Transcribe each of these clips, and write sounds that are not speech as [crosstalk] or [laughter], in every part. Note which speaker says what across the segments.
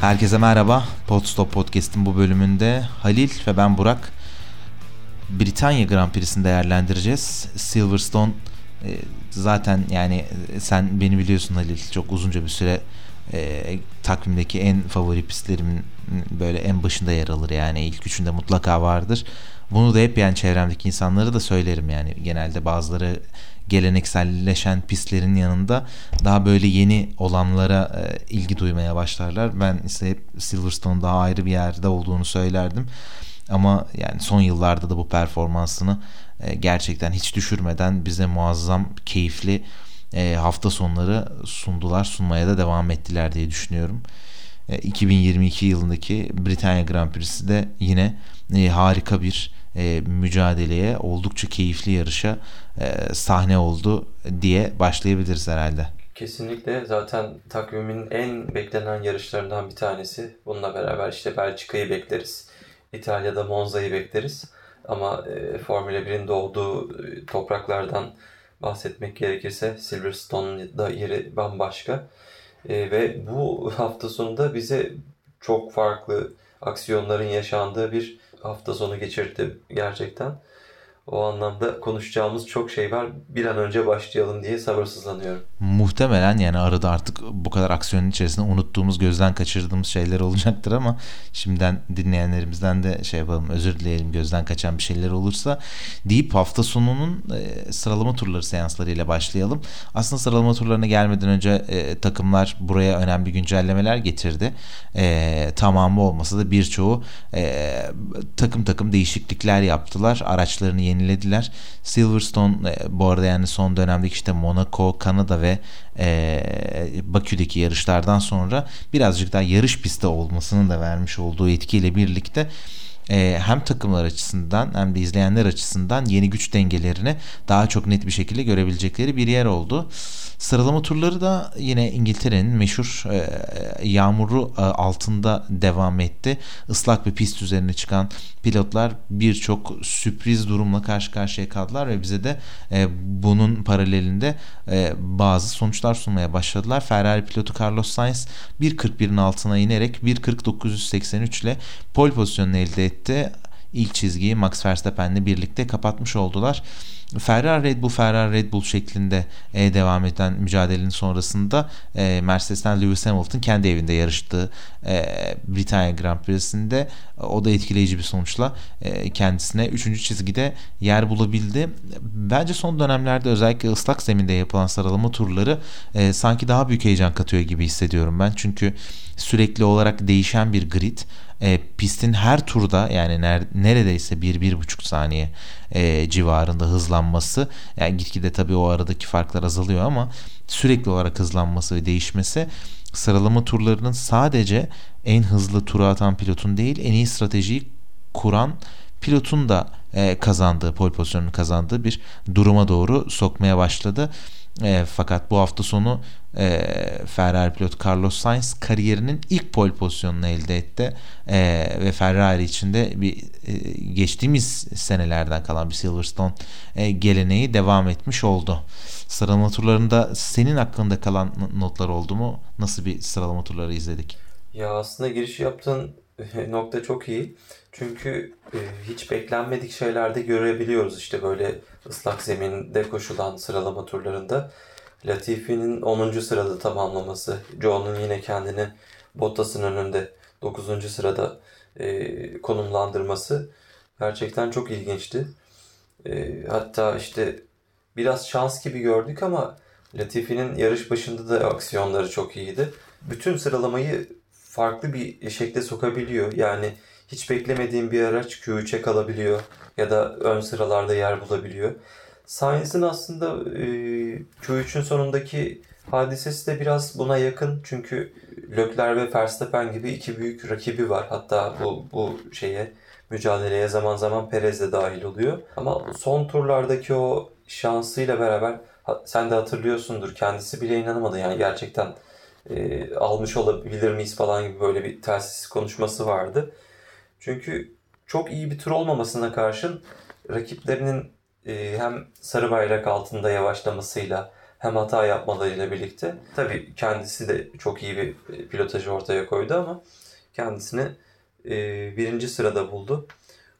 Speaker 1: Herkese merhaba. Podstop Podcast'in bu bölümünde Halil ve ben Burak Britanya Grand Prix'sini değerlendireceğiz. Silverstone e, zaten yani e, sen beni biliyorsun Halil çok uzunca bir süre e, takvimdeki en favori pistlerimin böyle en başında yer alır yani ilk üçünde mutlaka vardır. Bunu da hep yani çevremdeki insanlara da söylerim yani genelde bazıları gelenekselleşen pistlerin yanında daha böyle yeni olanlara e, ilgi duymaya başlarlar. Ben ise hep Silverstone daha ayrı bir yerde olduğunu söylerdim. Ama yani son yıllarda da bu performansını e, gerçekten hiç düşürmeden bize muazzam, keyifli e, hafta sonları sundular, sunmaya da devam ettiler diye düşünüyorum. 2022 e, yılındaki Britanya Grand Prix'si de yine harika bir mücadeleye, oldukça keyifli yarışa sahne oldu diye başlayabiliriz herhalde.
Speaker 2: Kesinlikle zaten takvimin en beklenen yarışlarından bir tanesi. Bununla beraber işte Belçika'yı bekleriz. İtalya'da Monza'yı bekleriz. Ama e, Formula 1'in doğduğu e, topraklardan bahsetmek gerekirse Silverstone'da yeri bambaşka. E, ve bu hafta sonunda bize çok farklı aksiyonların yaşandığı bir hafta sonu geçirdi gerçekten. O anlamda konuşacağımız çok şey var. Bir an önce başlayalım diye sabırsızlanıyorum.
Speaker 1: Muhtemelen yani arada artık bu kadar aksiyonun içerisinde unuttuğumuz, gözden kaçırdığımız şeyler olacaktır ama şimdiden dinleyenlerimizden de şey yapalım, özür dileyelim gözden kaçan bir şeyler olursa deyip hafta sonunun e, sıralama turları seanslarıyla başlayalım. Aslında sıralama turlarına gelmeden önce e, takımlar buraya önemli güncellemeler getirdi. E, tamamı olmasa da birçoğu e, takım takım değişiklikler yaptılar. Araçlarını yeni yenilediler. Silverstone e, bu arada yani son dönemdeki işte Monaco, Kanada ve e, Bakü'deki yarışlardan sonra birazcık daha yarış pisti olmasının da vermiş olduğu etkiyle birlikte e, hem takımlar açısından hem de izleyenler açısından yeni güç dengelerini daha çok net bir şekilde görebilecekleri bir yer oldu. Sıralama turları da yine İngiltere'nin meşhur e, yağmuru e, altında devam etti. Islak bir pist üzerine çıkan pilotlar birçok sürpriz durumla karşı karşıya kaldılar ve bize de e, bunun paralelinde e, bazı sonuçlar sunmaya başladılar. Ferrari pilotu Carlos Sainz 1.41'in altına inerek 1.4983 ile pole pozisyonunu elde etti. İlk çizgiyi Max Verstappen'le birlikte kapatmış oldular. Ferrari Red Bull Ferrari Red Bull şeklinde e, devam eden mücadelenin sonrasında e, Mercedes'ten Lewis Hamilton kendi evinde yarıştığı e, Britanya Grand Prix'sinde o da etkileyici bir sonuçla e, kendisine 3. çizgide yer bulabildi. Bence son dönemlerde özellikle ıslak zeminde yapılan sıralama turları e, sanki daha büyük heyecan katıyor gibi hissediyorum ben. Çünkü sürekli olarak değişen bir grid e, pistin her turda yani ner, neredeyse 1-1,5 saniye e, civarında hızlanması yani gitgide tabii o aradaki farklar azalıyor ama sürekli olarak hızlanması ve değişmesi sıralama turlarının sadece en hızlı tura atan pilotun değil en iyi stratejiyi kuran pilotun da e, kazandığı pole pozisyonunu kazandığı bir duruma doğru sokmaya başladı. E, fakat bu hafta sonu e, Ferrari pilot Carlos Sainz kariyerinin ilk pole pozisyonunu elde etti e, ve Ferrari içinde bir e, geçtiğimiz senelerden kalan bir Silverstone e, geleneği devam etmiş oldu. Sıralama turlarında senin aklında kalan notlar oldu mu? Nasıl bir sıralama turları izledik?
Speaker 2: Ya aslında giriş yaptığın [laughs] nokta çok iyi. Çünkü e, hiç beklenmedik şeyler de görebiliyoruz işte böyle ıslak zeminde koşulan sıralama turlarında. Latifi'nin 10. sırada tamamlaması, Joe'nun yine kendini Bottas'ın önünde 9. sırada e, konumlandırması gerçekten çok ilginçti. E, hatta işte biraz şans gibi gördük ama Latifi'nin yarış başında da aksiyonları çok iyiydi. Bütün sıralamayı farklı bir şekilde sokabiliyor. Yani hiç beklemediğim bir araç Q3'e kalabiliyor ya da ön sıralarda yer bulabiliyor. Sainz'in aslında e, Q3'ün sonundaki hadisesi de biraz buna yakın. Çünkü Leclerc ve Verstappen gibi iki büyük rakibi var. Hatta bu, bu şeye mücadeleye zaman zaman Perez de dahil oluyor. Ama son turlardaki o şansıyla beraber sen de hatırlıyorsundur kendisi bile inanamadı yani gerçekten e, almış olabilir miyiz falan gibi böyle bir telsiz konuşması vardı. Çünkü çok iyi bir tur olmamasına karşın rakiplerinin hem sarı bayrak altında yavaşlamasıyla hem hata yapmalarıyla birlikte. Tabii kendisi de çok iyi bir pilotajı ortaya koydu ama kendisini e, birinci sırada buldu.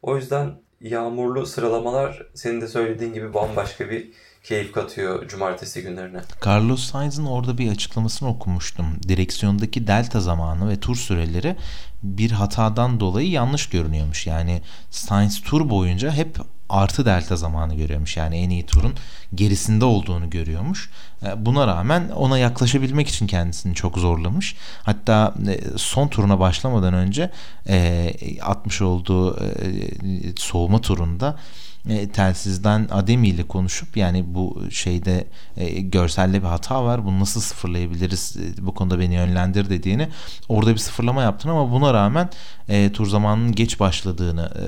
Speaker 2: O yüzden yağmurlu sıralamalar senin de söylediğin gibi bambaşka bir keyif katıyor cumartesi günlerine.
Speaker 1: Carlos Sainz'ın orada bir açıklamasını okumuştum. Direksiyondaki delta zamanı ve tur süreleri bir hatadan dolayı yanlış görünüyormuş. Yani Sainz tur boyunca hep artı delta zamanı görüyormuş. Yani en iyi turun gerisinde olduğunu görüyormuş. E, buna rağmen ona yaklaşabilmek için kendisini çok zorlamış. Hatta e, son turuna başlamadan önce e, atmış olduğu soğuma turunda e, telsizden Ademi ile konuşup yani bu şeyde e, görselde bir hata var bunu nasıl sıfırlayabiliriz e, bu konuda beni yönlendir dediğini orada bir sıfırlama yaptın ama buna rağmen e, tur zamanının geç başladığını e,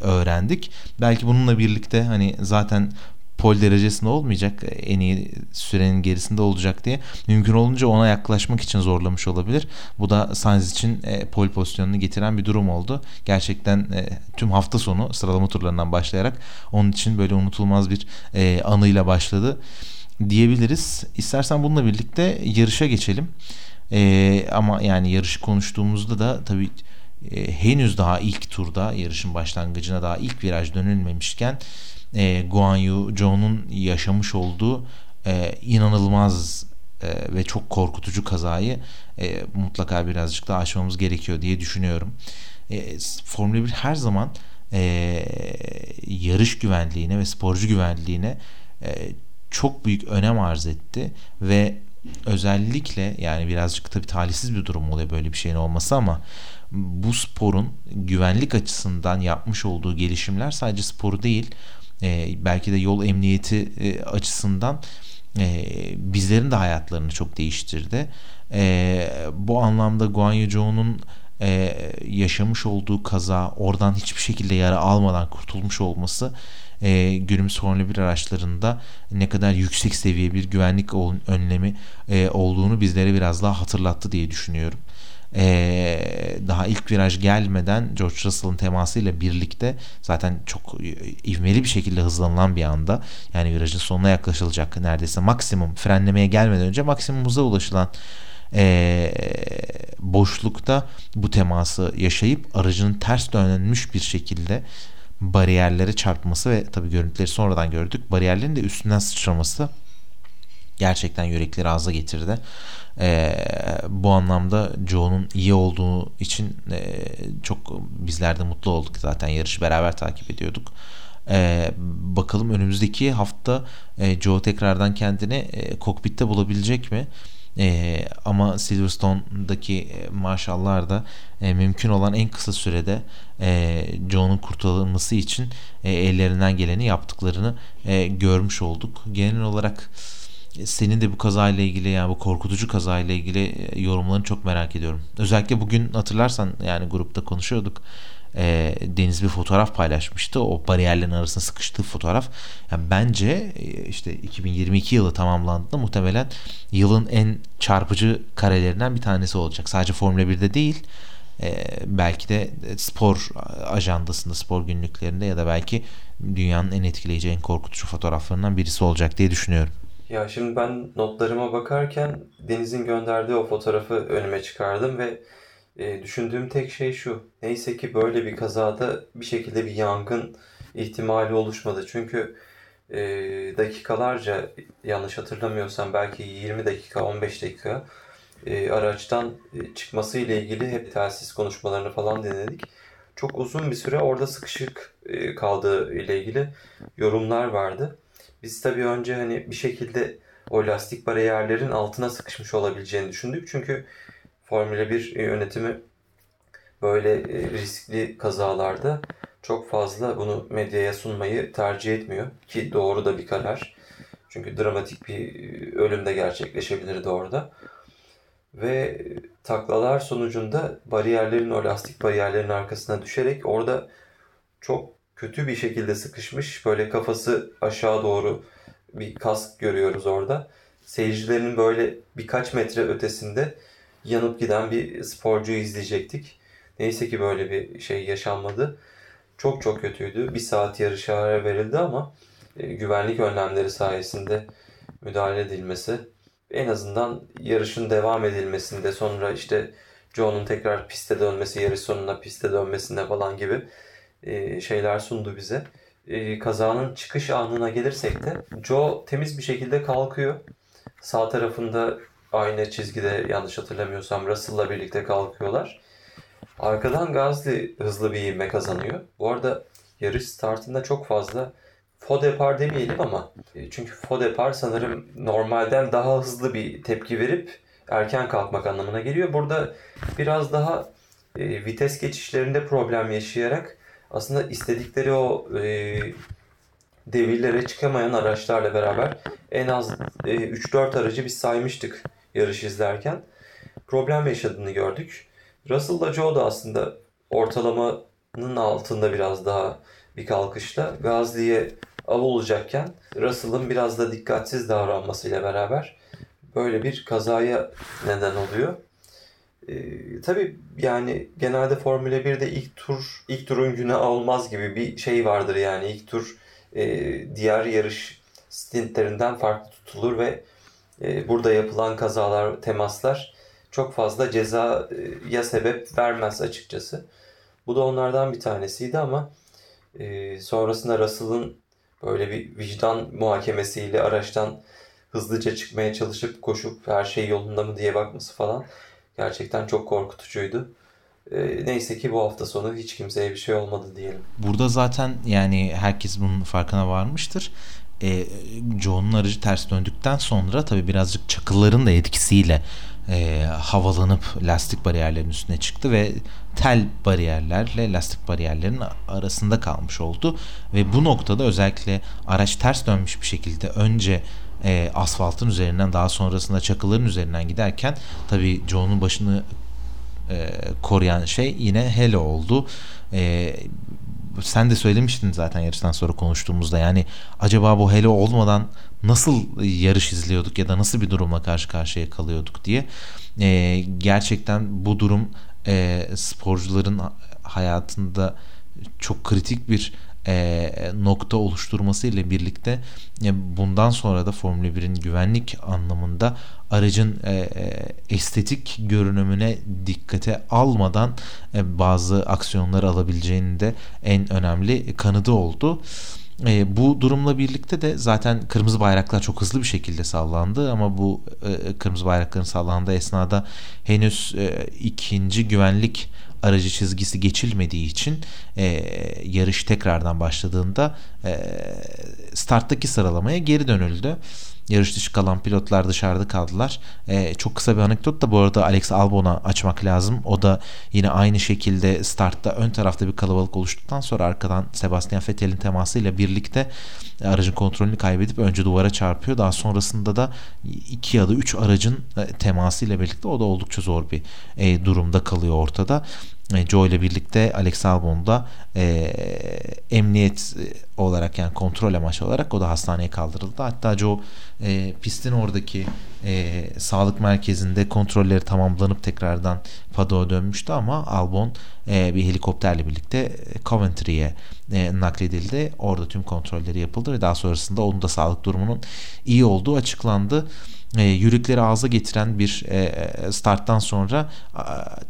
Speaker 1: öğrendik. Belki bununla birlikte hani zaten pol derecesinde olmayacak en iyi sürenin gerisinde olacak diye mümkün olunca ona yaklaşmak için zorlamış olabilir. Bu da Sainz için e, pol pozisyonunu getiren bir durum oldu. Gerçekten e, tüm hafta sonu sıralama turlarından başlayarak onun için böyle unutulmaz bir e, anıyla başladı diyebiliriz. İstersen bununla birlikte yarışa geçelim. E, ama yani yarışı konuştuğumuzda da tabii e, henüz daha ilk turda yarışın başlangıcına daha ilk viraj dönülmemişken e, Guan Yu Zhou'nun yaşamış olduğu e, inanılmaz e, ve çok korkutucu kazayı e, mutlaka birazcık daha aşmamız gerekiyor diye düşünüyorum. E, Formula 1 her zaman e, yarış güvenliğine ve sporcu güvenliğine e, çok büyük önem arz etti ve özellikle yani birazcık tabii talihsiz bir durum oluyor böyle bir şeyin olması ama bu sporun güvenlik açısından yapmış olduğu gelişimler sadece sporu değil e, belki de yol emniyeti e, açısından e, bizlerin de hayatlarını çok değiştirdi. E, bu anlamda Guan Yu Zhou'nun e, yaşamış olduğu kaza oradan hiçbir şekilde yara almadan kurtulmuş olması e, günümüz Formula 1 araçlarında ne kadar yüksek seviye bir güvenlik önlemi e, olduğunu bizlere biraz daha hatırlattı diye düşünüyorum ee, daha ilk viraj gelmeden George Russell'ın temasıyla birlikte zaten çok ivmeli bir şekilde hızlanılan bir anda yani virajın sonuna yaklaşılacak neredeyse maksimum frenlemeye gelmeden önce maksimum hıza ulaşılan e, boşlukta bu teması yaşayıp aracının ters dönmüş bir şekilde bariyerlere çarpması ve tabi görüntüleri sonradan gördük bariyerlerin de üstünden sıçraması gerçekten yürekleri ağza getirdi. E, bu anlamda Joe'nun iyi olduğu için e, çok bizler de mutlu olduk zaten yarışı beraber takip ediyorduk. E, bakalım önümüzdeki hafta e, Joe tekrardan kendini e, kokpitte bulabilecek mi? E, ama Silverstone'daki e, marşallar da e, mümkün olan en kısa sürede e, Joe'nun kurtarılması için e, ellerinden geleni yaptıklarını e, görmüş olduk. Genel olarak senin de bu kazayla ilgili yani bu korkutucu kazayla ilgili e, yorumlarını çok merak ediyorum. Özellikle bugün hatırlarsan yani grupta konuşuyorduk. E, Deniz bir fotoğraf paylaşmıştı. O bariyerlerin arasında sıkıştığı fotoğraf. Yani bence e, işte 2022 yılı tamamlandığında muhtemelen yılın en çarpıcı karelerinden bir tanesi olacak. Sadece Formula 1'de değil e, belki de spor ajandasında, spor günlüklerinde ya da belki dünyanın en etkileyici, en korkutucu fotoğraflarından birisi olacak diye düşünüyorum.
Speaker 2: Ya şimdi ben notlarıma bakarken Deniz'in gönderdiği o fotoğrafı önüme çıkardım ve e, düşündüğüm tek şey şu. Neyse ki böyle bir kazada bir şekilde bir yangın ihtimali oluşmadı. Çünkü e, dakikalarca yanlış hatırlamıyorsam belki 20 dakika 15 dakika e, araçtan e, çıkması ile ilgili hep telsiz konuşmalarını falan dinledik. Çok uzun bir süre orada sıkışık e, kaldığı ile ilgili yorumlar vardı. Biz tabii önce hani bir şekilde o lastik bariyerlerin altına sıkışmış olabileceğini düşündük. Çünkü Formula 1 yönetimi böyle e, riskli kazalarda çok fazla bunu medyaya sunmayı tercih etmiyor. Ki doğru da bir karar. Çünkü dramatik bir e, ölüm de gerçekleşebilirdi orada. Ve taklalar sonucunda bariyerlerin o lastik bariyerlerin arkasına düşerek orada çok kötü bir şekilde sıkışmış. Böyle kafası aşağı doğru bir kask görüyoruz orada. Seyircilerin böyle birkaç metre ötesinde yanıp giden bir sporcuyu izleyecektik. Neyse ki böyle bir şey yaşanmadı. Çok çok kötüydü. Bir saat yarışa ara verildi ama e, güvenlik önlemleri sayesinde müdahale edilmesi en azından yarışın devam edilmesinde sonra işte Joe'nun tekrar piste dönmesi, yarış sonunda piste dönmesinde falan gibi e, şeyler sundu bize. E, kazanın çıkış anına gelirsek de Joe temiz bir şekilde kalkıyor. Sağ tarafında aynı çizgide yanlış hatırlamıyorsam Russell'la birlikte kalkıyorlar. Arkadan Gazli hızlı bir ivme kazanıyor. Bu arada yarış startında çok fazla Fodepar demeyelim ama e, çünkü Fodepar sanırım normalden daha hızlı bir tepki verip erken kalkmak anlamına geliyor. Burada biraz daha e, vites geçişlerinde problem yaşayarak aslında istedikleri o e, devirlere çıkamayan araçlarla beraber en az e, 3-4 aracı biz saymıştık yarış izlerken. Problem yaşadığını gördük. Russell'la Joe da aslında ortalamanın altında biraz daha bir kalkışla Gazli'ye av olacakken Russell'ın biraz da dikkatsiz davranmasıyla beraber böyle bir kazaya neden oluyor. Ee, tabii yani genelde Formula 1'de ilk tur ilk turun günü olmaz gibi bir şey vardır yani ilk tur e, diğer yarış stintlerinden farklı tutulur ve e, burada yapılan kazalar, temaslar çok fazla cezaya sebep vermez açıkçası. Bu da onlardan bir tanesiydi ama e, sonrasında Russell'ın böyle bir vicdan muhakemesiyle araçtan hızlıca çıkmaya çalışıp koşup her şey yolunda mı diye bakması falan gerçekten çok korkutucuydu. E, neyse ki bu hafta sonu hiç kimseye bir şey olmadı diyelim.
Speaker 1: Burada zaten yani herkes bunun farkına varmıştır. E, Joe'nun aracı ters döndükten sonra tabi birazcık çakılların da etkisiyle e, havalanıp lastik bariyerlerin üstüne çıktı ve tel bariyerlerle lastik bariyerlerin arasında kalmış oldu ve bu noktada özellikle araç ters dönmüş bir şekilde önce e, asfaltın üzerinden daha sonrasında çakılların üzerinden giderken tabi Joe'nun başını e, koruyan şey yine Hello oldu. E, sen de söylemiştin zaten yarıştan sonra konuştuğumuzda yani acaba bu Hello olmadan nasıl yarış izliyorduk ya da nasıl bir durumla karşı karşıya kalıyorduk diye. E, gerçekten bu durum e, sporcuların hayatında çok kritik bir e, nokta oluşturması ile birlikte e, bundan sonra da Formula 1'in güvenlik anlamında aracın e, e, estetik görünümüne dikkate almadan e, bazı aksiyonlar alabileceğinin de en önemli kanıdı oldu. E, bu durumla birlikte de zaten kırmızı bayraklar çok hızlı bir şekilde sallandı ama bu e, kırmızı bayrakların sallandığı esnada henüz e, ikinci güvenlik aracı çizgisi geçilmediği için e, yarış tekrardan başladığında starttaki sıralamaya geri dönüldü. Yarış dışı kalan pilotlar dışarıda kaldılar. Ee, çok kısa bir anekdot da bu arada Alex Albon'a açmak lazım. O da yine aynı şekilde startta ön tarafta bir kalabalık oluştuktan sonra arkadan Sebastian Vettel'in temasıyla birlikte aracın kontrolünü kaybedip önce duvara çarpıyor. Daha sonrasında da iki ya da üç aracın e, temasıyla birlikte o da oldukça zor bir e, durumda kalıyor ortada. E, Joe ile birlikte Alex Albon da e, emniyet olarak yani kontrol amaçlı olarak o da hastaneye kaldırıldı. Hatta Joe e, pistin oradaki e, sağlık merkezinde kontrolleri tamamlanıp tekrardan Pado'a dönmüştü ama Albon e, bir helikopterle birlikte Coventry'ye e, nakledildi. Orada tüm kontrolleri yapıldı ve daha sonrasında onun da sağlık durumunun iyi olduğu açıklandı e, yürükleri ağza getiren bir e, e starttan sonra e,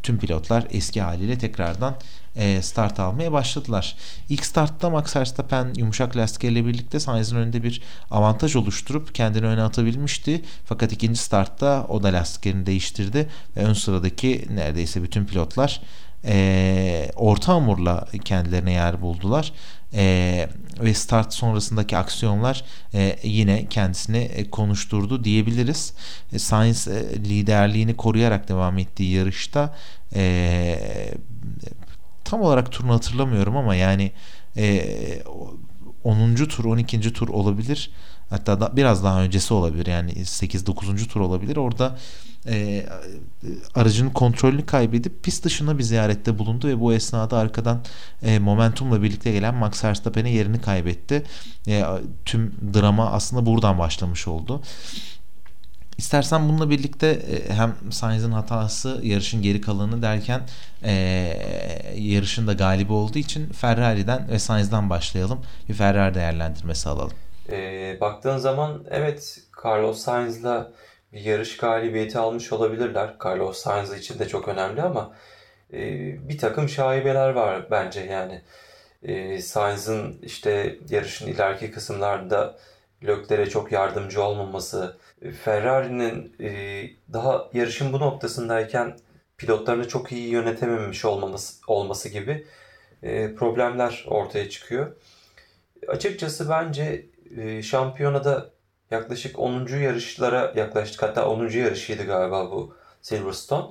Speaker 1: tüm pilotlar eski haliyle tekrardan e, start almaya başladılar. İlk startta Max Verstappen yumuşak lastiklerle birlikte Sainz'in önünde bir avantaj oluşturup kendini öne atabilmişti. Fakat ikinci startta o da lastiklerini değiştirdi ve ön sıradaki neredeyse bütün pilotlar e, orta hamurla kendilerine yer buldular. E, ve start sonrasındaki aksiyonlar e, yine kendisini e, konuşturdu diyebiliriz. E, Sainz e, liderliğini koruyarak devam ettiği yarışta e, tam olarak turunu hatırlamıyorum ama yani e, 10. tur 12. tur olabilir. Hatta da, biraz daha öncesi olabilir. Yani 8-9. tur olabilir. Orada e, aracının kontrolünü kaybedip pist dışına bir ziyarette bulundu ve bu esnada arkadan e, momentumla birlikte gelen Max Verstappen'e yerini kaybetti. E, tüm drama aslında buradan başlamış oldu. İstersen bununla birlikte e, hem Sainz'in hatası yarışın geri kalanı derken e, yarışın da galibi olduğu için Ferrari'den ve Sainz'dan başlayalım. Bir Ferrari değerlendirmesi alalım.
Speaker 2: E, baktığın zaman evet Carlos Sainz'la bir yarış galibiyeti almış olabilirler. Carlos Sainz için de çok önemli ama e, bir takım şaibeler var bence yani. E, Sainz'ın işte yarışın ileriki kısımlarında Leclerc'e çok yardımcı olmaması, Ferrari'nin e, daha yarışın bu noktasındayken pilotlarını çok iyi yönetememiş olmaması, olması gibi e, problemler ortaya çıkıyor. Açıkçası bence e, şampiyonada yaklaşık 10. yarışlara yaklaştık. Hatta 10. yarışıydı galiba bu Silverstone.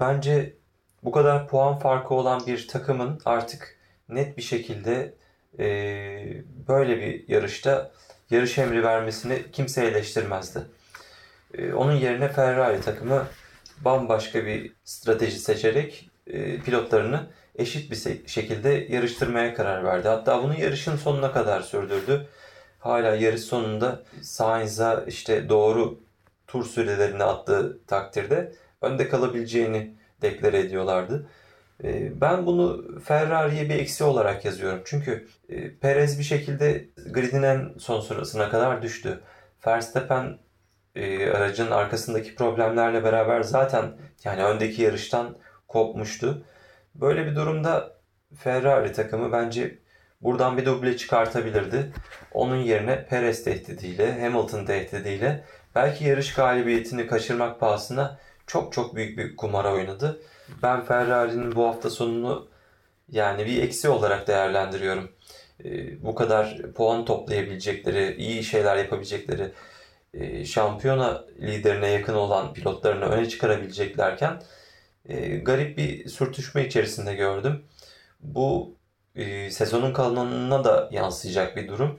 Speaker 2: Bence bu kadar puan farkı olan bir takımın artık net bir şekilde böyle bir yarışta yarış emri vermesini kimse eleştirmezdi. Ee, onun yerine Ferrari takımı bambaşka bir strateji seçerek e, pilotlarını eşit bir şekilde yarıştırmaya karar verdi. Hatta bunu yarışın sonuna kadar sürdürdü. Hala yarış sonunda Sainz'a işte doğru tur sürelerini attığı takdirde önde kalabileceğini deklare ediyorlardı. Ee, ben bunu Ferrari'ye bir eksi olarak yazıyorum. Çünkü e, Perez bir şekilde gridin en son sırasına kadar düştü. Verstappen e, aracın arkasındaki problemlerle beraber zaten yani öndeki yarıştan kopmuştu. Böyle bir durumda Ferrari takımı bence buradan bir duble çıkartabilirdi. Onun yerine Perez tehdidiyle, Hamilton tehdidiyle belki yarış galibiyetini kaçırmak pahasına çok çok büyük bir kumara oynadı. Ben Ferrari'nin bu hafta sonunu yani bir eksi olarak değerlendiriyorum. E, bu kadar puan toplayabilecekleri, iyi şeyler yapabilecekleri, e, şampiyona liderine yakın olan pilotlarını öne çıkarabileceklerken e, garip bir sürtüşme içerisinde gördüm. Bu e, sezonun kalanına da yansıyacak bir durum.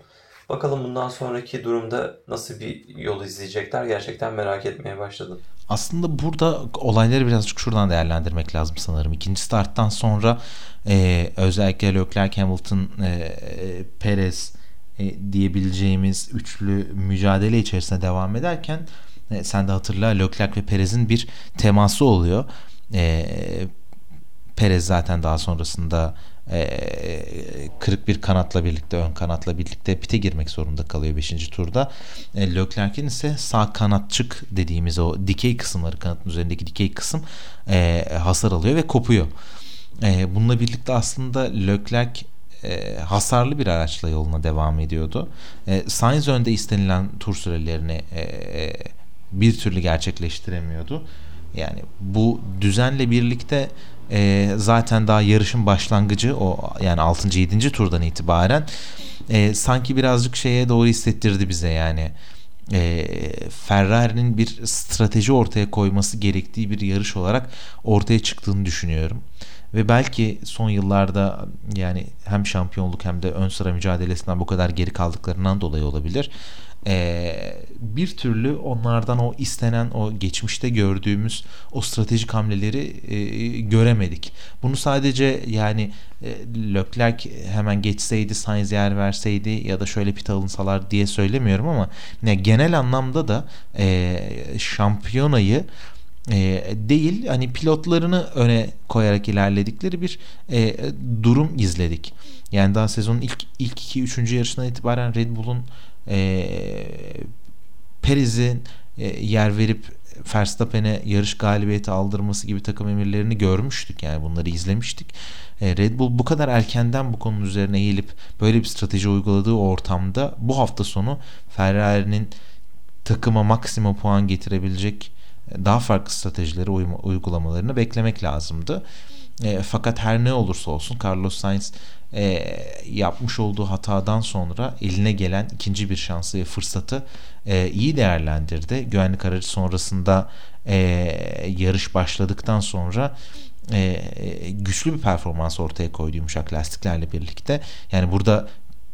Speaker 2: Bakalım bundan sonraki durumda nasıl bir yol izleyecekler gerçekten merak etmeye başladım.
Speaker 1: Aslında burada olayları birazcık şuradan değerlendirmek lazım sanırım. İkinci starttan sonra e, özellikle Leclerc, Hamilton, e, Perez e, diyebileceğimiz üçlü mücadele içerisinde devam ederken e, sen de hatırla Leclerc ve Perez'in bir teması oluyor. E, Perez zaten daha sonrasında e, kırık bir kanatla birlikte ön kanatla birlikte pite girmek zorunda kalıyor 5. turda. E, Leclerc'in ise sağ kanatçık dediğimiz o dikey kısımları kanatın üzerindeki dikey kısım e, hasar alıyor ve kopuyor. E, bununla birlikte aslında Leclerc e, hasarlı bir araçla yoluna devam ediyordu. E, Sainz önde istenilen tur sürelerini e, bir türlü gerçekleştiremiyordu. Yani bu düzenle birlikte e, zaten daha yarışın başlangıcı o yani 6. 7. turdan itibaren e, sanki birazcık şeye doğru hissettirdi bize yani e, Ferrari'nin bir strateji ortaya koyması gerektiği bir yarış olarak ortaya çıktığını düşünüyorum. Ve belki son yıllarda yani hem şampiyonluk hem de ön sıra mücadelesinden bu kadar geri kaldıklarından dolayı olabilir e, bir türlü onlardan o istenen o geçmişte gördüğümüz o stratejik hamleleri e, göremedik. Bunu sadece yani e, Leclerc hemen geçseydi Sainz yer verseydi ya da şöyle pit alınsalar diye söylemiyorum ama ne genel anlamda da e, şampiyonayı e, değil hani pilotlarını öne koyarak ilerledikleri bir e, durum izledik. Yani daha sezonun ilk ilk 2 3. yarışından itibaren Red Bull'un e, Perez'in e, yer verip Verstappen'e yarış galibiyeti aldırması gibi takım emirlerini görmüştük. Yani bunları izlemiştik. E, Red Bull bu kadar erkenden bu konunun üzerine eğilip böyle bir strateji uyguladığı ortamda bu hafta sonu Ferrari'nin takıma maksimum puan getirebilecek daha farklı stratejileri uygulamalarını beklemek lazımdı. E, fakat her ne olursa olsun Carlos Sainz e, yapmış olduğu hatadan sonra eline gelen ikinci bir şansı ve fırsatı e, iyi değerlendirdi. Güvenlik aracı sonrasında e, yarış başladıktan sonra e, güçlü bir performans ortaya koydu yumuşak lastiklerle birlikte. Yani burada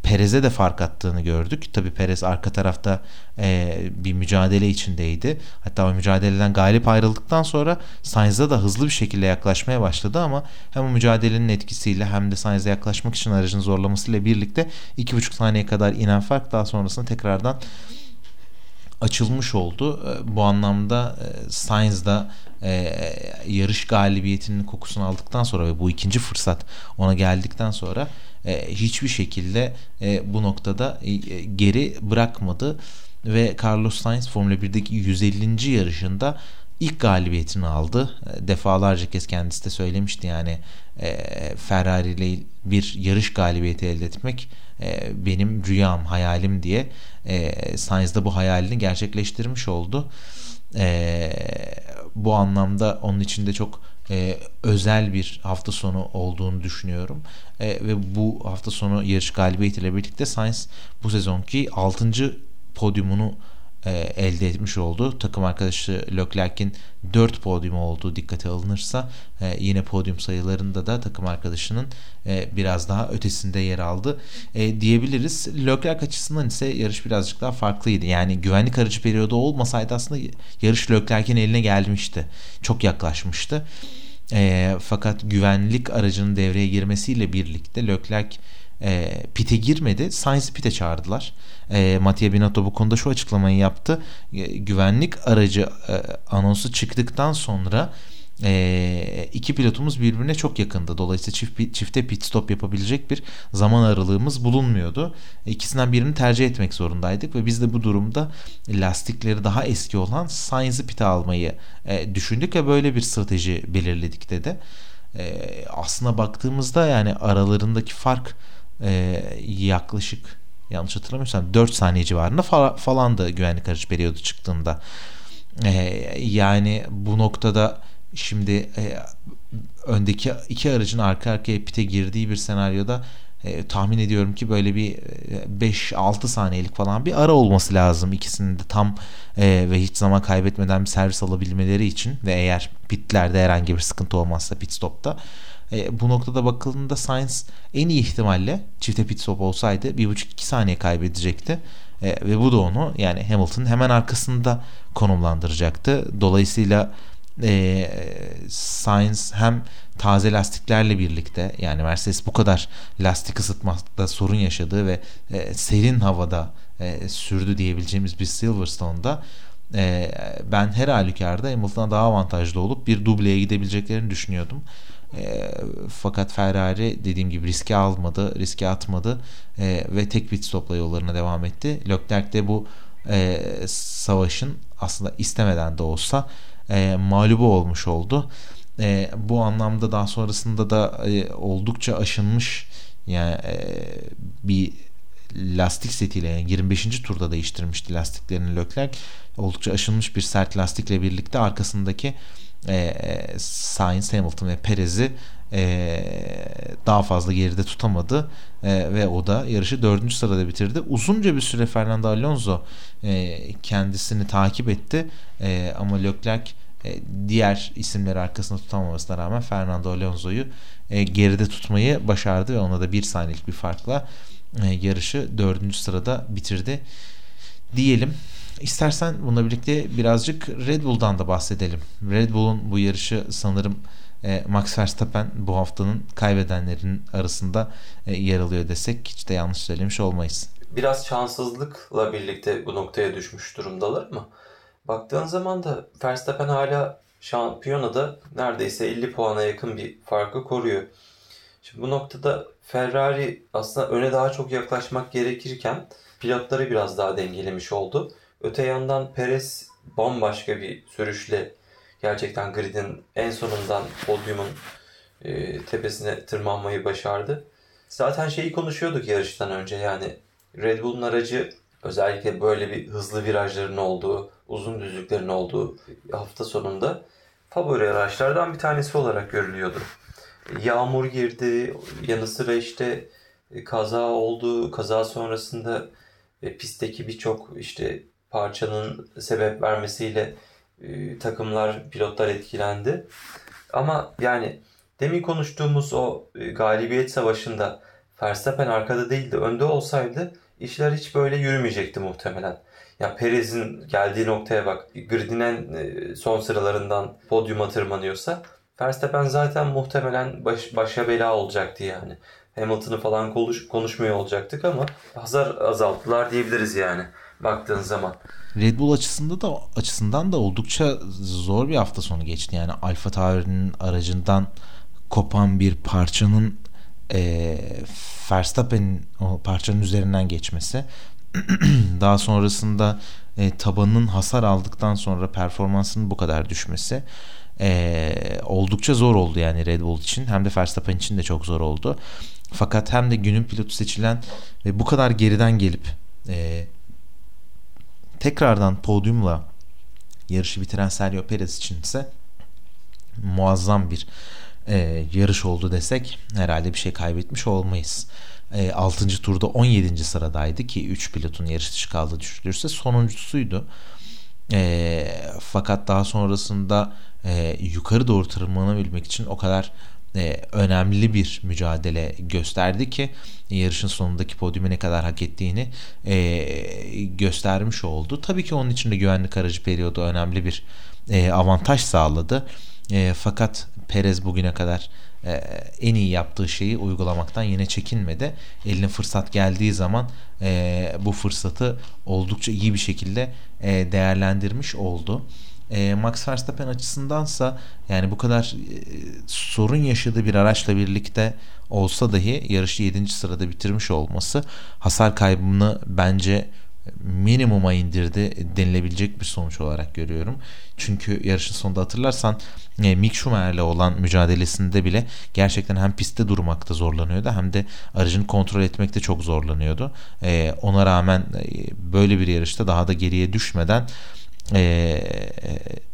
Speaker 1: Perez'e de fark attığını gördük. Tabi Perez arka tarafta e, bir mücadele içindeydi. Hatta o mücadeleden galip ayrıldıktan sonra Sainz'a da hızlı bir şekilde yaklaşmaya başladı ama hem o mücadelenin etkisiyle hem de Sainz'e yaklaşmak için aracın zorlamasıyla birlikte 2,5 saniye kadar inen fark daha sonrasında tekrardan açılmış oldu. E, bu anlamda e, Sainz da e, yarış galibiyetinin kokusunu aldıktan sonra ve bu ikinci fırsat ona geldikten sonra e, hiçbir şekilde e, bu noktada e, geri bırakmadı ve Carlos Sainz Formula 1'deki 150. yarışında ilk galibiyetini aldı. Defalarca kez kendisi de söylemişti yani e, Ferrari ile bir yarış galibiyeti elde etmek benim rüyam, hayalim diye Sainz de bu hayalini gerçekleştirmiş oldu. Bu anlamda onun için de çok e, özel bir hafta sonu olduğunu düşünüyorum. E, ve bu hafta sonu yarış galibiyetiyle birlikte Sainz bu sezonki 6. podyumunu e, elde etmiş oldu. Takım arkadaşı Leclerc'in 4 podyumu olduğu dikkate alınırsa e, yine podyum sayılarında da takım arkadaşının e, biraz daha ötesinde yer aldı diyebiliriz. Leclerc açısından ise yarış birazcık daha farklıydı. Yani güvenlik aracı periyodu olmasaydı aslında yarış Leclerc'in eline gelmişti. Çok yaklaşmıştı. Fakat güvenlik aracının devreye girmesiyle birlikte Leclerc e, pite girmedi. Sainz'i pite çağırdılar. E, Mattia Binotto bu konuda şu açıklamayı yaptı. E, güvenlik aracı e, anonsu çıktıktan sonra e, iki pilotumuz birbirine çok yakındı. Dolayısıyla çift, çifte pit stop yapabilecek bir zaman aralığımız bulunmuyordu. İkisinden birini tercih etmek zorundaydık ve biz de bu durumda lastikleri daha eski olan Sainz'i pite almayı e, düşündük ve böyle bir strateji belirledik dedi. E, aslına baktığımızda yani aralarındaki fark e, yaklaşık yanlış hatırlamıyorsam 4 saniye civarında fa- falandı güvenlik aracı periyodu çıktığında. E, yani bu noktada şimdi e, öndeki iki aracın arka arkaya pite girdiği bir senaryoda e, tahmin ediyorum ki böyle bir 5-6 saniyelik falan bir ara olması lazım ikisinin de tam e, ve hiç zaman kaybetmeden bir servis alabilmeleri için ve eğer pitlerde herhangi bir sıkıntı olmazsa pit stopta e, bu noktada bakıldığında Sainz en iyi ihtimalle çifte pit stop olsaydı 1,5-2 saniye kaybedecekti. E, ve bu da onu yani Hamilton'ın hemen arkasında konumlandıracaktı. Dolayısıyla e, Sainz hem taze lastiklerle birlikte yani Mercedes bu kadar lastik ısıtmakta sorun yaşadığı ve e, serin havada e, sürdü diyebileceğimiz bir Silverstone'da e, ben her halükarda Hamilton'a daha avantajlı olup bir dubleye gidebileceklerini düşünüyordum. E, fakat Ferrari dediğim gibi riske almadı, riske atmadı e, ve tek pit stopla yollarına devam etti. Leclerc de bu e, savaşın aslında istemeden de olsa e, mağlubu olmuş oldu. E, bu anlamda daha sonrasında da e, oldukça aşınmış yani e, bir lastik setiyle yani 25. turda değiştirmişti lastiklerini Leclerc. Oldukça aşınmış bir sert lastikle birlikte arkasındaki e, Sainz, Hamilton ve Perez'i e, daha fazla geride tutamadı e, ve o da yarışı dördüncü sırada bitirdi. Uzunca bir süre Fernando Alonso e, kendisini takip etti e, ama Leclerc e, diğer isimleri arkasında tutamamasına rağmen Fernando Alonso'yu e, geride tutmayı başardı ve ona da bir saniyelik bir farkla e, yarışı dördüncü sırada bitirdi diyelim. İstersen bununla birlikte birazcık Red Bull'dan da bahsedelim. Red Bull'un bu yarışı sanırım e, Max Verstappen bu haftanın kaybedenlerin arasında e, yer alıyor desek hiç de yanlış söylemiş olmayız.
Speaker 2: Biraz şanssızlıkla birlikte bu noktaya düşmüş durumdalar mı? Baktığın zaman da Verstappen hala şampiyonada neredeyse 50 puana yakın bir farkı koruyor. Şimdi bu noktada Ferrari aslında öne daha çok yaklaşmak gerekirken pilotları biraz daha dengelemiş oldu. Öte yandan Perez bambaşka bir sürüşle gerçekten gridin en sonundan podyumun e, tepesine tırmanmayı başardı. Zaten şeyi konuşuyorduk yarıştan önce yani Red Bull'un aracı özellikle böyle bir hızlı virajların olduğu, uzun düzlüklerin olduğu hafta sonunda favori araçlardan bir tanesi olarak görülüyordu. Yağmur girdi, yanı sıra işte kaza oldu, kaza sonrasında e, pistteki birçok işte parçanın sebep vermesiyle e, takımlar, pilotlar etkilendi. Ama yani demin konuştuğumuz o e, galibiyet savaşında Verstappen arkada değil de önde olsaydı işler hiç böyle yürümeyecekti muhtemelen. Ya Perez'in geldiği noktaya bak. Grid'in en e, son sıralarından podyuma tırmanıyorsa Verstappen zaten muhtemelen baş, başa bela olacaktı yani. Hamilton'ı falan konuş, konuşmuyor olacaktık ama hasar azalttılar diyebiliriz yani baktığın zaman.
Speaker 1: Red Bull açısında da açısından da oldukça zor bir hafta sonu geçti. Yani Alfa Tauri'nin aracından kopan bir parçanın e, Verstappen'in o parçanın üzerinden geçmesi [clears throat] daha sonrasında e, tabanının hasar aldıktan sonra performansının bu kadar düşmesi e, oldukça zor oldu yani Red Bull için hem de Verstappen için de çok zor oldu. Fakat hem de günün pilotu seçilen ve bu kadar geriden gelip e, tekrardan podyumla yarışı bitiren Sergio Perez için ise muazzam bir e, yarış oldu desek herhalde bir şey kaybetmiş olmayız. E, 6. turda 17. sıradaydı ki 3 pilotun yarış dışı kaldığı düşünülürse sonuncusuydu. E, fakat daha sonrasında e, yukarı doğru tırmanabilmek için o kadar e, önemli bir mücadele gösterdi ki yarışın sonundaki podyumu ne kadar hak ettiğini e, göstermiş oldu. Tabii ki onun için de güvenlik aracı periyodu önemli bir e, avantaj sağladı. E, fakat Perez bugüne kadar e, en iyi yaptığı şeyi uygulamaktan yine çekinmedi. Eline fırsat geldiği zaman e, bu fırsatı oldukça iyi bir şekilde e, değerlendirmiş oldu. E, Max Verstappen açısındansa yani bu kadar e, sorun yaşadığı bir araçla birlikte olsa dahi yarışı 7. sırada bitirmiş olması hasar kaybını bence minimuma indirdi denilebilecek bir sonuç olarak görüyorum. Çünkü yarışın sonunda hatırlarsan e, Mick Schumacher'le olan mücadelesinde bile gerçekten hem pistte durmakta zorlanıyordu hem de aracını kontrol etmekte çok zorlanıyordu. E, ona rağmen e, böyle bir yarışta daha da geriye düşmeden e,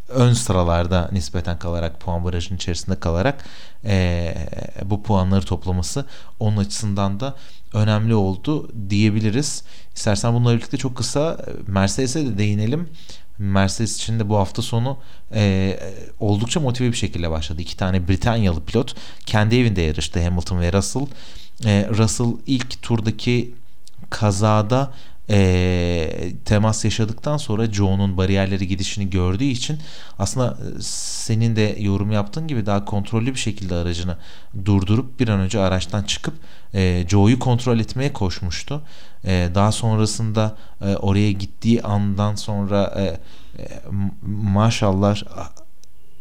Speaker 1: ön sıralarda nispeten kalarak puan barajının içerisinde kalarak e, bu puanları toplaması onun açısından da önemli oldu diyebiliriz. İstersen bununla birlikte çok kısa Mercedes'e de değinelim. Mercedes için de bu hafta sonu e, oldukça motive bir şekilde başladı. İki tane Britanyalı pilot kendi evinde yarıştı Hamilton ve Russell. E, Russell ilk turdaki kazada e, temas yaşadıktan sonra Joe'nun bariyerleri gidişini gördüğü için aslında senin de yorum yaptığın gibi daha kontrollü bir şekilde aracını durdurup bir an önce araçtan çıkıp e, Joe'yu kontrol etmeye koşmuştu. E, daha sonrasında e, oraya gittiği andan sonra e, e, maşallah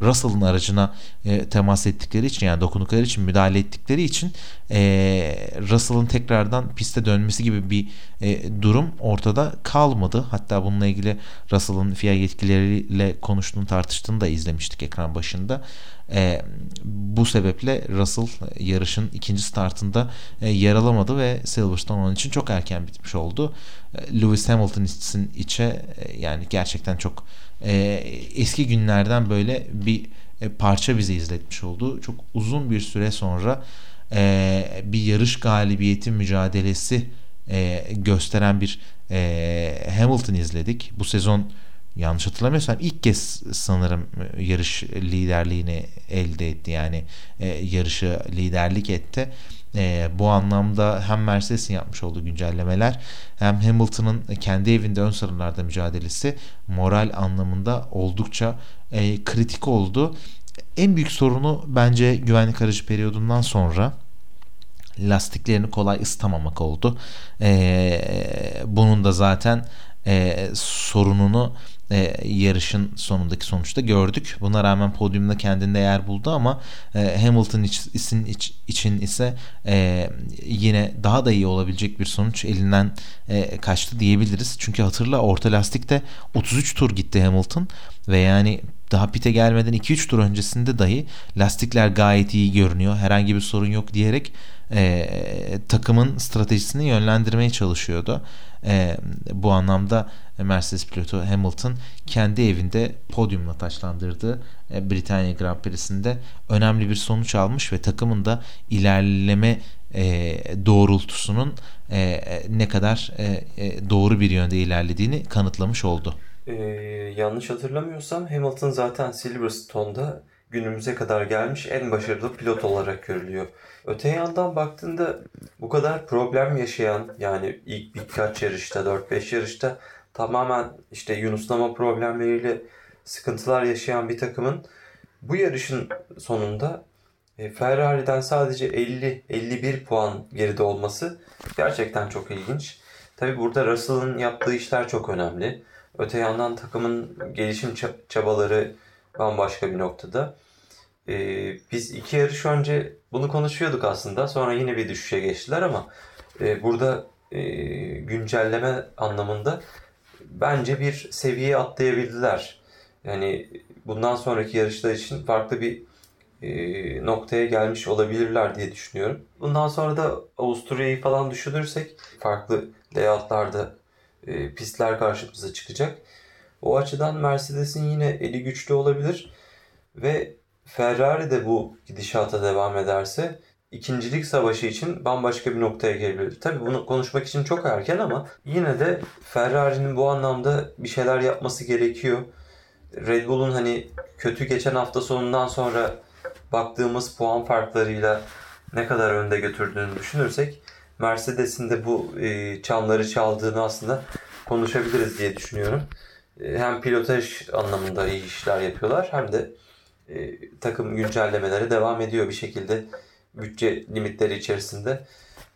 Speaker 1: Russell'ın aracına e, temas ettikleri için yani dokundukları için müdahale ettikleri için e, Russell'ın tekrardan piste dönmesi gibi bir e, durum ortada kalmadı. Hatta bununla ilgili Russell'ın FIA yetkilileriyle konuştuğunu tartıştığını da izlemiştik ekran başında. E, bu sebeple Russell yarışın ikinci startında e, yer alamadı ve Silverstone onun için çok erken bitmiş oldu. E, Lewis Hamilton için içe e, yani gerçekten çok e, eski günlerden böyle bir e, parça bize izletmiş oldu. Çok uzun bir süre sonra e, bir yarış galibiyeti mücadelesi e, gösteren bir e, Hamilton izledik. Bu sezon yanlış hatırlamıyorsam ilk kez sanırım yarış liderliğini elde etti. Yani e, yarışı liderlik etti. E, bu anlamda hem Mercedes'in yapmış olduğu güncellemeler hem Hamilton'ın kendi evinde ön sıralarda mücadelesi moral anlamında oldukça e, kritik oldu. En büyük sorunu bence güvenlik aracı periyodundan sonra lastiklerini kolay ısıtamamak oldu. E, bunun da zaten e, sorununu e, yarışın sonundaki sonuçta gördük. Buna rağmen podyumda kendinde yer buldu ama e, Hamilton için, iç, için ise e, yine daha da iyi olabilecek bir sonuç elinden e, kaçtı diyebiliriz. Çünkü hatırla orta lastikte 33 tur gitti Hamilton ve yani daha pite gelmeden 2-3 tur öncesinde dahi lastikler gayet iyi görünüyor. Herhangi bir sorun yok diyerek e, takımın stratejisini yönlendirmeye çalışıyordu. E, bu anlamda Mercedes pilotu Hamilton kendi evinde podyumla taşlandırdığı e, Britanya Grand Prix'sinde önemli bir sonuç almış ve takımın da ilerleme e, doğrultusunun e, ne kadar e, e, doğru bir yönde ilerlediğini kanıtlamış oldu.
Speaker 2: Ee, yanlış hatırlamıyorsam Hamilton zaten Silverstone'da günümüze kadar gelmiş en başarılı pilot olarak görülüyor. Öte yandan baktığında bu kadar problem yaşayan yani ilk birkaç yarışta 4-5 yarışta tamamen işte yunuslama problemleriyle sıkıntılar yaşayan bir takımın bu yarışın sonunda e, Ferrari'den sadece 50-51 puan geride olması gerçekten çok ilginç. Tabi burada Russell'ın yaptığı işler çok önemli. Öte yandan takımın gelişim çabaları bambaşka bir noktada. e, biz iki yarış önce bunu konuşuyorduk aslında. Sonra yine bir düşüşe geçtiler ama e, burada e, güncelleme anlamında bence bir seviye atlayabildiler. Yani bundan sonraki yarışlar için farklı bir e, noktaya gelmiş olabilirler diye düşünüyorum. Bundan sonra da Avusturya'yı falan düşünürsek farklı layoutlarda e, pistler karşımıza çıkacak. O açıdan Mercedes'in yine eli güçlü olabilir ve Ferrari de bu gidişata devam ederse ikincilik savaşı için bambaşka bir noktaya gelebilir. Tabii bunu konuşmak için çok erken ama yine de Ferrari'nin bu anlamda bir şeyler yapması gerekiyor. Red Bull'un hani kötü geçen hafta sonundan sonra baktığımız puan farklarıyla ne kadar önde götürdüğünü düşünürsek Mercedes'in de bu e, çanları çaldığını aslında konuşabiliriz diye düşünüyorum. E, hem pilotaj anlamında iyi işler yapıyorlar hem de e, takım güncellemeleri devam ediyor bir şekilde bütçe limitleri içerisinde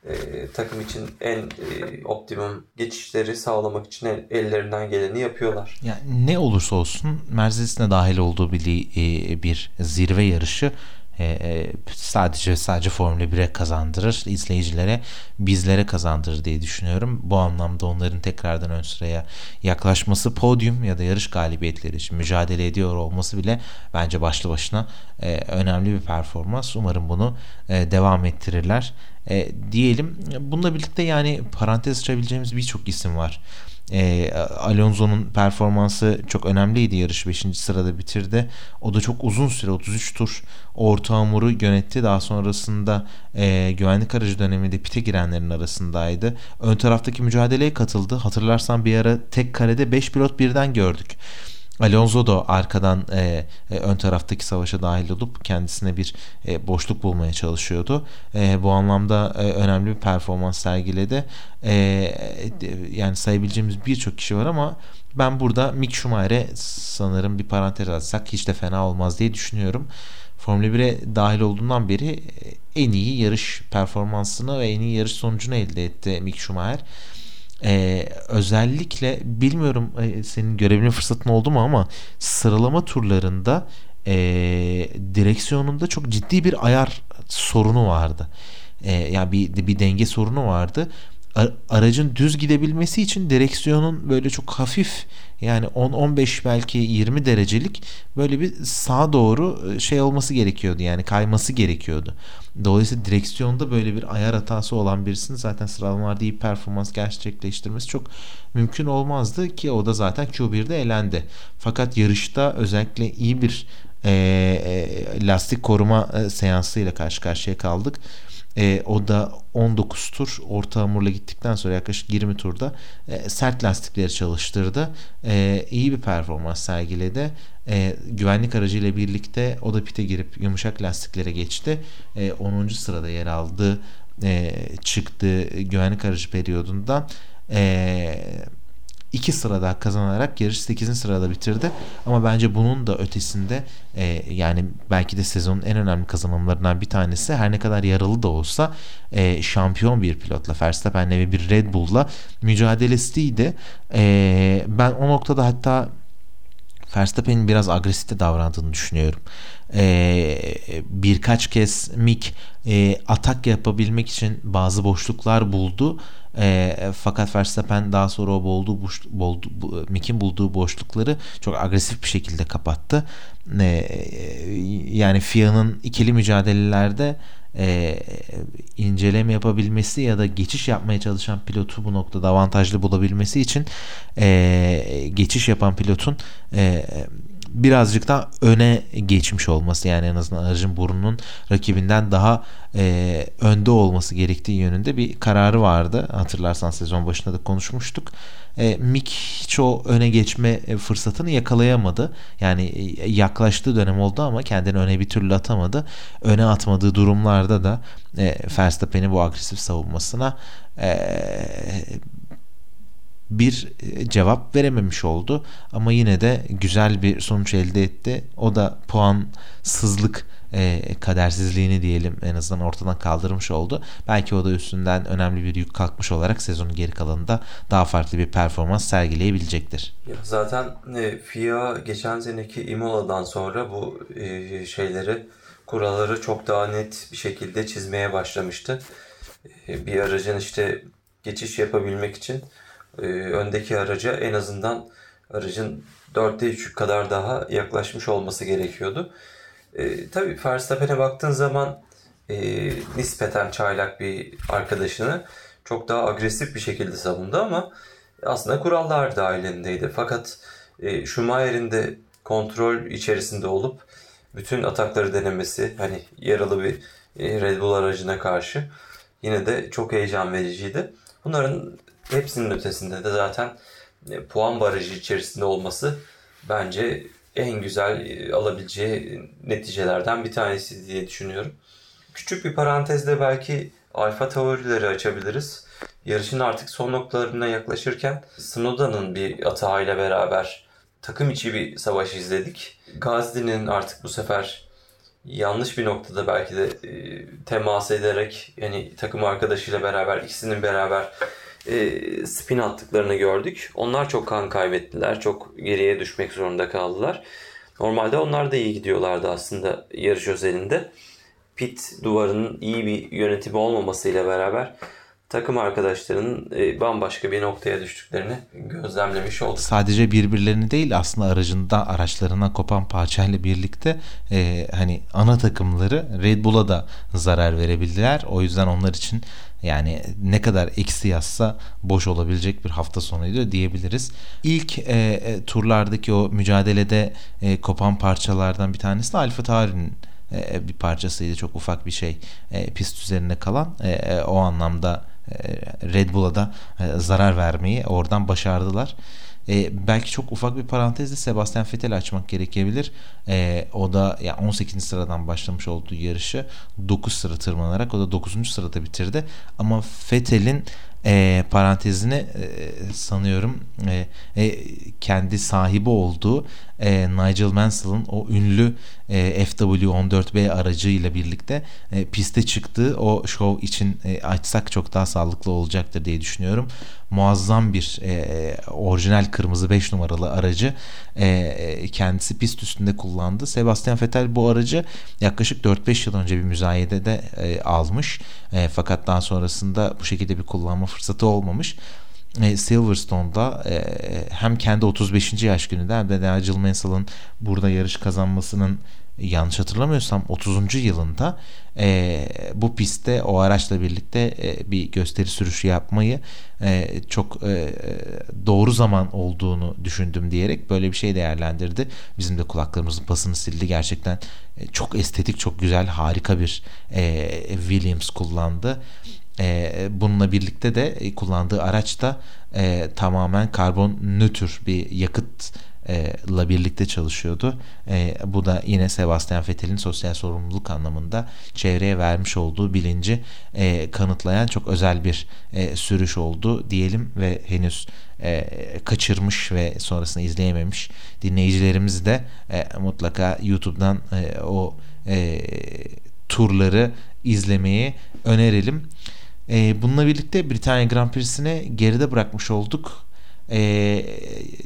Speaker 2: e, takım için en e, optimum geçişleri sağlamak için el, ellerinden geleni yapıyorlar.
Speaker 1: Yani ne olursa olsun Mercedes'in dahil olduğu bir, e, bir zirve yarışı e, e, sadece sadece Formula 1'e kazandırır. izleyicilere, bizlere kazandırır diye düşünüyorum. Bu anlamda onların tekrardan ön sıraya yaklaşması, podyum ya da yarış galibiyetleri için mücadele ediyor olması bile bence başlı başına e, önemli bir performans. Umarım bunu devam ettirirler. Diyelim. Bununla birlikte yani parantez açabileceğimiz birçok isim var. E, Alonso'nun performansı çok önemliydi. Yarış 5. sırada bitirdi. O da çok uzun süre 33 tur orta hamuru yönetti. Daha sonrasında e, güvenlik aracı döneminde pite girenlerin arasındaydı. Ön taraftaki mücadeleye katıldı. Hatırlarsan bir ara tek karede 5 pilot birden gördük. Alonso da arkadan e, e, ön taraftaki savaşa dahil olup kendisine bir e, boşluk bulmaya çalışıyordu. E, bu anlamda e, önemli bir performans sergiledi. E, yani sayabileceğimiz birçok kişi var ama ben burada Mick Schumacher'e sanırım bir parantez atsak hiç de fena olmaz diye düşünüyorum. Formula 1'e dahil olduğundan beri e, en iyi yarış performansını ve en iyi yarış sonucunu elde etti Mick Schumacher. Ee, özellikle bilmiyorum e, senin görebilme fırsatın oldu mu ama sıralama turlarında e, direksiyonunda çok ciddi bir ayar sorunu vardı. E, yani bir, bir denge sorunu vardı aracın düz gidebilmesi için direksiyonun böyle çok hafif yani 10-15 belki 20 derecelik böyle bir sağa doğru e, şey olması gerekiyordu yani kayması gerekiyordu. Dolayısıyla direksiyonda böyle bir ayar hatası olan birisinin zaten sıralamalarda iyi performans gerçekleştirmesi çok mümkün olmazdı ki o da zaten Q1'de elendi. Fakat yarışta özellikle iyi bir e, e, lastik koruma e, seansıyla karşı karşıya kaldık. E, o da 19 tur orta hamurla gittikten sonra yaklaşık 20 turda e, sert lastikleri çalıştırdı. E, iyi bir performans sergiledi. E, güvenlik aracıyla birlikte o da pite girip yumuşak lastiklere geçti. E, 10. sırada yer aldı. E, çıktı güvenlik aracı periyodundan. Eee 2 sıra daha kazanarak yarış 8. sırada bitirdi. Ama bence bunun da ötesinde e, yani belki de sezonun en önemli kazanımlarından bir tanesi her ne kadar yaralı da olsa e, şampiyon bir pilotla Verstappen'le ve bir Red Bull'la mücadelesiydi. E, ben o noktada hatta Verstappen'in biraz agresif davrandığını düşünüyorum. Ee, birkaç kez Mick e, atak yapabilmek için bazı boşluklar buldu e, fakat Verstappen daha sonra o bulduğu, boş, buldu, bu, Mick'in bulduğu boşlukları çok agresif bir şekilde kapattı. E, yani FIA'nın ikili mücadelelerde e, inceleme yapabilmesi ya da geçiş yapmaya çalışan pilotu bu noktada avantajlı bulabilmesi için e, geçiş yapan pilotun e, birazcık daha öne geçmiş olması yani en azından aracın burnunun rakibinden daha e, önde olması gerektiği yönünde bir kararı vardı. Hatırlarsan sezon başında da konuşmuştuk. E, Mick hiç o öne geçme e, fırsatını yakalayamadı. Yani e, yaklaştığı dönem oldu ama kendini öne bir türlü atamadı. Öne atmadığı durumlarda da e, Verstappen'in bu agresif savunmasına e, bir e, cevap verememiş oldu. Ama yine de güzel bir sonuç elde etti. O da puansızlık e, kadersizliğini diyelim en azından ortadan kaldırmış oldu. Belki o da üstünden önemli bir yük kalkmış olarak sezonun geri kalanında daha farklı bir performans sergileyebilecektir.
Speaker 2: Ya zaten e, FIA geçen seneki Imola'dan sonra bu e, şeyleri kuralları çok daha net bir şekilde çizmeye başlamıştı. E, bir aracın işte geçiş yapabilmek için e, öndeki araca en azından aracın dörtte üçü kadar daha yaklaşmış olması gerekiyordu. E, tabii Verstappen'e baktığın zaman e, nispeten çaylak bir arkadaşını çok daha agresif bir şekilde savundu ama aslında kurallar dahilindeydi. Fakat e, Schumacher'in de kontrol içerisinde olup bütün atakları denemesi hani yaralı bir e, Red Bull aracına karşı yine de çok heyecan vericiydi. Bunların hepsinin ötesinde de zaten e, puan barajı içerisinde olması bence en güzel e, alabileceği neticelerden bir tanesi diye düşünüyorum. Küçük bir parantezde belki alfa teorileri açabiliriz. Yarışın artık son noktalarına yaklaşırken Snowda'nın bir atağıyla beraber takım içi bir savaş izledik. Gazli'nin artık bu sefer yanlış bir noktada belki de e, temas ederek yani takım arkadaşıyla beraber ikisinin beraber e, spin attıklarını gördük. Onlar çok kan kaybettiler. Çok geriye düşmek zorunda kaldılar. Normalde onlar da iyi gidiyorlardı aslında yarış özelinde. Pit duvarının iyi bir yönetimi olmamasıyla beraber takım arkadaşlarının e, bambaşka bir noktaya düştüklerini gözlemlemiş olduk.
Speaker 1: Sadece birbirlerini değil aslında aracında araçlarına kopan parçayla birlikte e, hani ana takımları Red Bull'a da zarar verebildiler. O yüzden onlar için yani ne kadar eksi yazsa boş olabilecek bir hafta sonuydu diyebiliriz. İlk e, e, turlardaki o mücadelede e, kopan parçalardan bir tanesi de Alfa Tauri'nin e, bir parçasıydı. Çok ufak bir şey e, pist üzerinde kalan. E, e, o anlamda Red Bull'a da e, zarar vermeyi oradan başardılar. E, belki çok ufak bir parantezde Sebastian Vettel açmak gerekebilir. E, o da ya 18. sıradan başlamış olduğu yarışı 9 sıra tırmanarak o da 9. sırada bitirdi. Ama Vettel'in e, parantezini e, sanıyorum e, e, kendi sahibi olduğu e, Nigel Mansell'ın o ünlü e, FW14B aracıyla birlikte e, piste çıktığı o show için e, açsak çok daha sağlıklı olacaktır diye düşünüyorum. Muazzam bir e, orijinal kırmızı 5 numaralı aracı e, kendisi pist üstünde kullandı. Sebastian Vettel bu aracı yaklaşık 4-5 yıl önce bir müzayedede e, almış. E, fakat daha sonrasında bu şekilde bir kullanma fırsatı olmamış. E, Silverstone'da e, hem kendi 35. yaş gününde hem de Nigel Mansell'ın burada yarış kazanmasının yanlış hatırlamıyorsam 30. yılında e, bu pistte o araçla birlikte e, bir gösteri sürüşü yapmayı e, çok e, doğru zaman olduğunu düşündüm diyerek böyle bir şey değerlendirdi. Bizim de kulaklarımızın pasını sildi. Gerçekten e, çok estetik, çok güzel, harika bir e, Williams kullandı. E, bununla birlikte de kullandığı araç da e, tamamen karbon nötr bir yakıt la birlikte çalışıyordu. E, bu da yine Sebastian Vettel'in sosyal sorumluluk anlamında çevreye vermiş olduğu bilinci e, kanıtlayan çok özel bir e, sürüş oldu diyelim ve henüz e, kaçırmış ve sonrasında izleyememiş dinleyicilerimiz de e, mutlaka YouTube'dan e, o e, turları izlemeyi önerelim. E, bununla birlikte Britanya Grand Prix'sini geride bırakmış olduk e,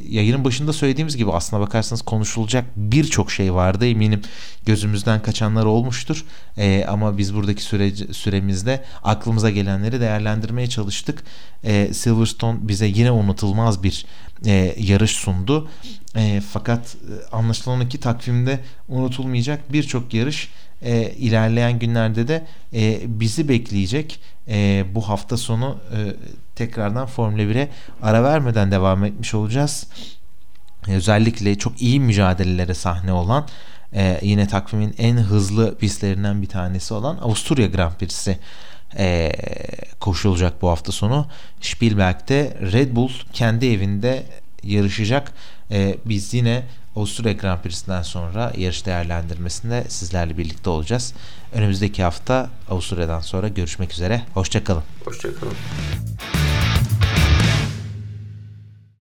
Speaker 1: yayının başında söylediğimiz gibi aslına bakarsanız konuşulacak birçok şey vardı. Eminim gözümüzden kaçanlar olmuştur. E, ama biz buradaki süre, süremizde aklımıza gelenleri değerlendirmeye çalıştık. E, Silverstone bize yine unutulmaz bir e, yarış sundu. E, fakat anlaşılan ki takvimde unutulmayacak birçok yarış e, ilerleyen günlerde de e, bizi bekleyecek. E, bu hafta sonu e, tekrardan Formula 1'e ara vermeden devam etmiş olacağız. Özellikle çok iyi mücadelelere sahne olan e, yine takvimin en hızlı pistlerinden bir tanesi olan Avusturya Grand Prix'si e, koşulacak bu hafta sonu. Spielberg'de Red Bull kendi evinde yarışacak. E, biz yine Avusturya Grand Prix'sinden sonra yarış değerlendirmesinde sizlerle birlikte olacağız. Önümüzdeki hafta Avusturya'dan sonra görüşmek üzere. Hoşçakalın.
Speaker 2: Hoşçakalın.